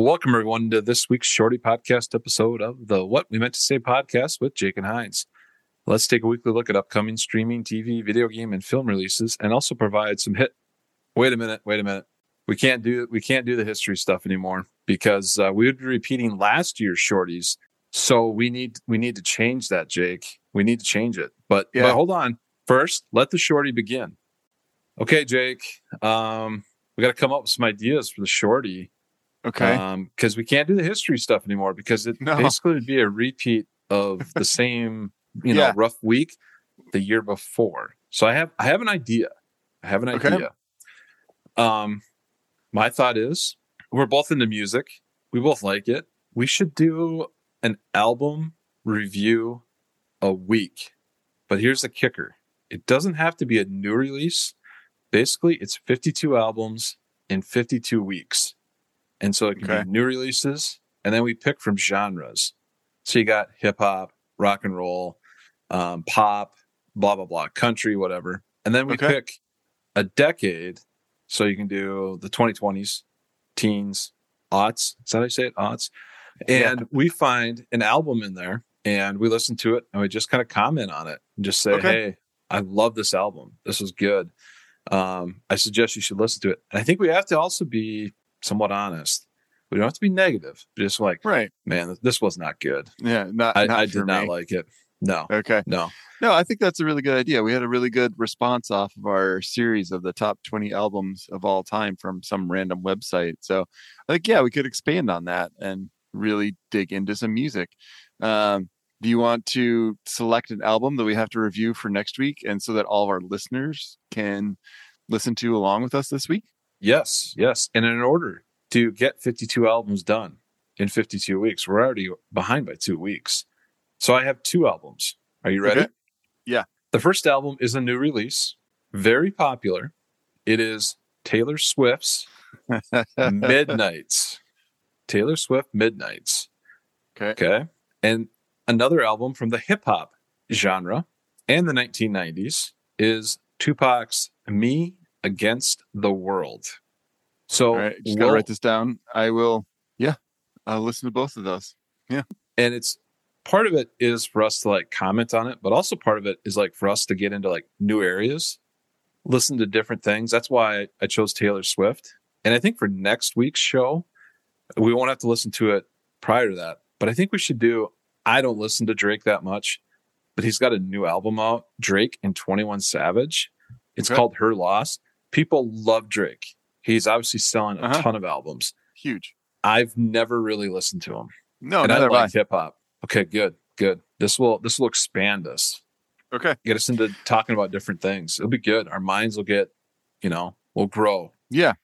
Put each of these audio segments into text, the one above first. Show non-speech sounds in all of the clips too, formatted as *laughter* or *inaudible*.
Welcome, everyone, to this week's Shorty Podcast episode of the What We Meant to Say podcast with Jake and Hines. Let's take a weekly look at upcoming streaming, TV, video game, and film releases, and also provide some hit. Wait a minute, wait a minute. We can't do we can't do the history stuff anymore because uh, we would be repeating last year's shorties. So we need we need to change that, Jake. We need to change it. But, Yeah. but hold on. First, let the shorty begin. Okay, Jake. Um, we got to come up with some ideas for the shorty Okay. um because we can't do the history stuff anymore because it *laughs* No. basically would be a repeat of the same you know Yeah. rough week the year before. So i have i have an idea. I have an Okay. idea. Um my thought is we're both into music. We both like it. We should do an album review a week. But here's the kicker. It doesn't have to be a new release. Basically it's 52 albums in 52 weeks and so it can Okay. be new releases, and then we pick from genres. So you got hip hop, rock and roll, um, pop, blah blah blah, country, whatever, and then we Okay. pick a decade. So you can do the 2020s, teens, aughts. Is that how you say it? Aughts. Yeah. And we find an album in there, and we listen to it, and we just kind of comment on it, and just say, Okay. "Hey, I love this album. This is good. Um, I suggest you should listen to it." And I think we have to also be somewhat honest. We don't have to be negative. Just like, right. man, this was not good. Yeah. Not. I, not I did not me. like it. No, Okay. no. No, I think that's a really good idea. We had a really good response off of our series of the top 20 albums of all time from some random website. So I think, yeah, we could expand on that and really dig into some music. Um, do you want to select an album that we have to review for next week and so that all of our listeners can listen to along with us this week? Yes, yes. And in order to get 52 albums done in 52 weeks, we're already behind by two weeks. So I have two albums. Are you ready? Okay. Yeah. The first album is a new release, very popular. It is Taylor Swift's *laughs* Midnights. Taylor Swift Midnights. Okay. Okay. And another album from the hip hop genre and the 1990s is Tupac's Me Against the World. So, All right. Just got to we'll- write this down. I will, yeah, I'll listen to both of those. Yeah, and it's part of it is for us to like comment on it, but also part of it is like for us to get into like new areas, listen to different things. That's why I chose Taylor Swift. And I think for next week's show, we won't have to listen to it prior to that. But I think we should do. I don't listen to Drake that much, but he's got a new album out, Drake and 21 Savage. It's Okay. called Her Loss. People love Drake. He's obviously selling a Uh-huh. ton of albums. Huge. I've never really listened to him No, and I neither have I. like hip hop. Okay, good, good. This will this will expand us, Okay. get us into talking about different things. It'll be good. Our minds will get, you know, will grow. Yeah.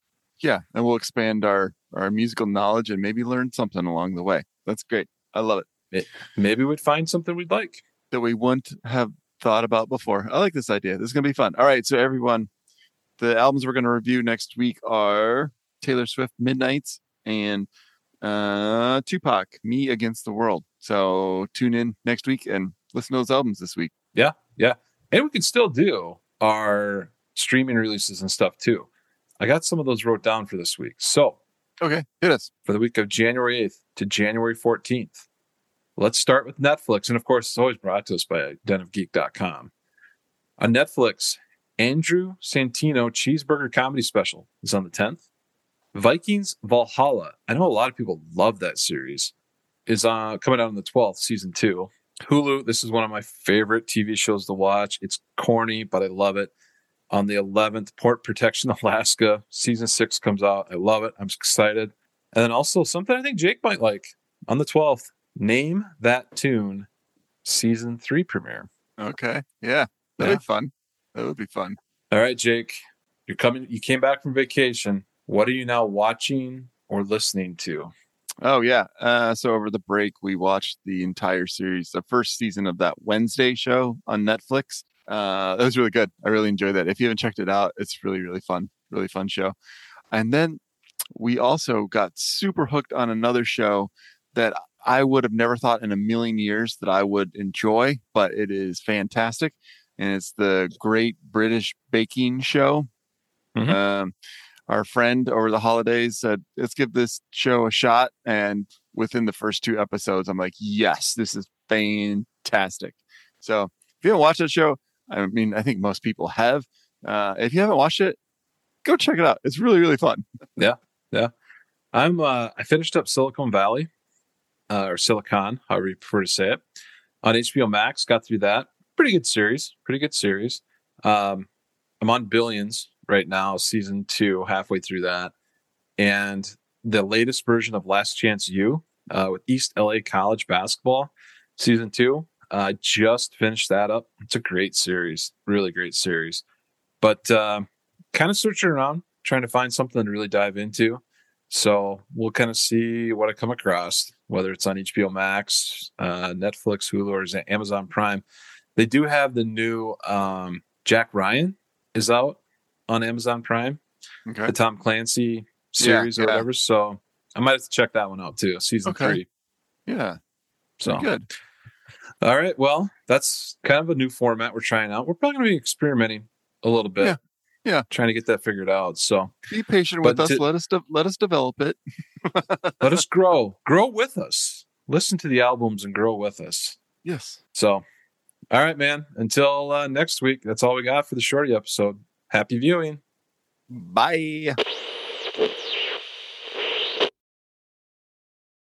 Yeah. And we'll expand our, our musical knowledge and maybe learn something along the way. That's great. I love it. Maybe we'd find something we'd like. That we wouldn't have thought about before. I like this idea. This is going to be fun. All right. So, everyone, the albums we're going to review next week are Taylor Swift Midnights and uh, Tupac, Me Against the World. So, tune in next week and listen to those albums this week. Yeah, yeah, and we can still do our streaming releases and stuff too. I got some of those wrote down for this week. So Okay. Hit us. for the week of January 8th to January 14th. Let's start with Netflix. And of course, it's always brought to us by denofgeek.com. On Netflix, Andrew Santino Cheeseburger Comedy Special is on the 10th. Vikings Valhalla. I know a lot of people love that series. Is uh, coming out on the 12th, season two. Hulu, this is one of my favorite TV shows to watch. It's corny, but I love it. On the 11th, Port Protection *laughs* Alaska, season six comes out. I love it. I'm excited. And then also something I think Jake might like on the 12th, Name That Tune, season three premiere. Okay. Yeah. That'd Yeah. be fun. That would be fun. All right, Jake, you're coming, you came back from vacation. What are you now watching or listening to? Oh yeah. Uh, so over the break, we watched the entire series, the first season of that Wednesday show on Netflix. Uh, that was really good. I really enjoyed that. If you haven't checked it out, it's really really fun, really fun show. And then we also got super hooked on another show that I would have never thought in a million years that I would enjoy, but it is fantastic. And it's the Great British Baking Show. Mhm. Um, our friend over the holidays said, let's give this show a shot. And within the first two episodes, I'm like, yes, this is fantastic. So if you haven't watched that show, I mean, I think most people have. Uh, if you haven't watched it, go check it out. It's really, really fun. *laughs* Yeah. Yeah. I'm, uh, I finished up Silicon Valley, uh, or Silicon, however you prefer to say it, on HBO Max. Got through that. Pretty good series. Pretty good series. Um, I'm on Billions right now, season two, halfway through that. And the latest version of Last Chance U uh, with East LA College basketball, season two. I uh, just finished that up. It's a great series, really great series. But uh, kind of searching around, trying to find something to really dive into. So we'll kind of see what I come across, whether it's on HBO Max, uh, Netflix, Hulu, or Amazon Prime. They do have the new um, Jack Ryan is out on Amazon Prime, okay. the Tom Clancy series yeah, or yeah. whatever. So I might have to check that one out too, season okay. three. Yeah. So good. All right. Well, that's kind of a new format we're trying out. We're probably going to be experimenting a little bit. Yeah. Yeah. Trying to get that figured out. So be patient with us. To, let us de- let us develop it. *laughs* let us grow. Grow with us. Listen to the albums and grow with us. Yes. So, all right, man. Until uh, next week, that's all we got for the shorty episode. Happy viewing. Bye.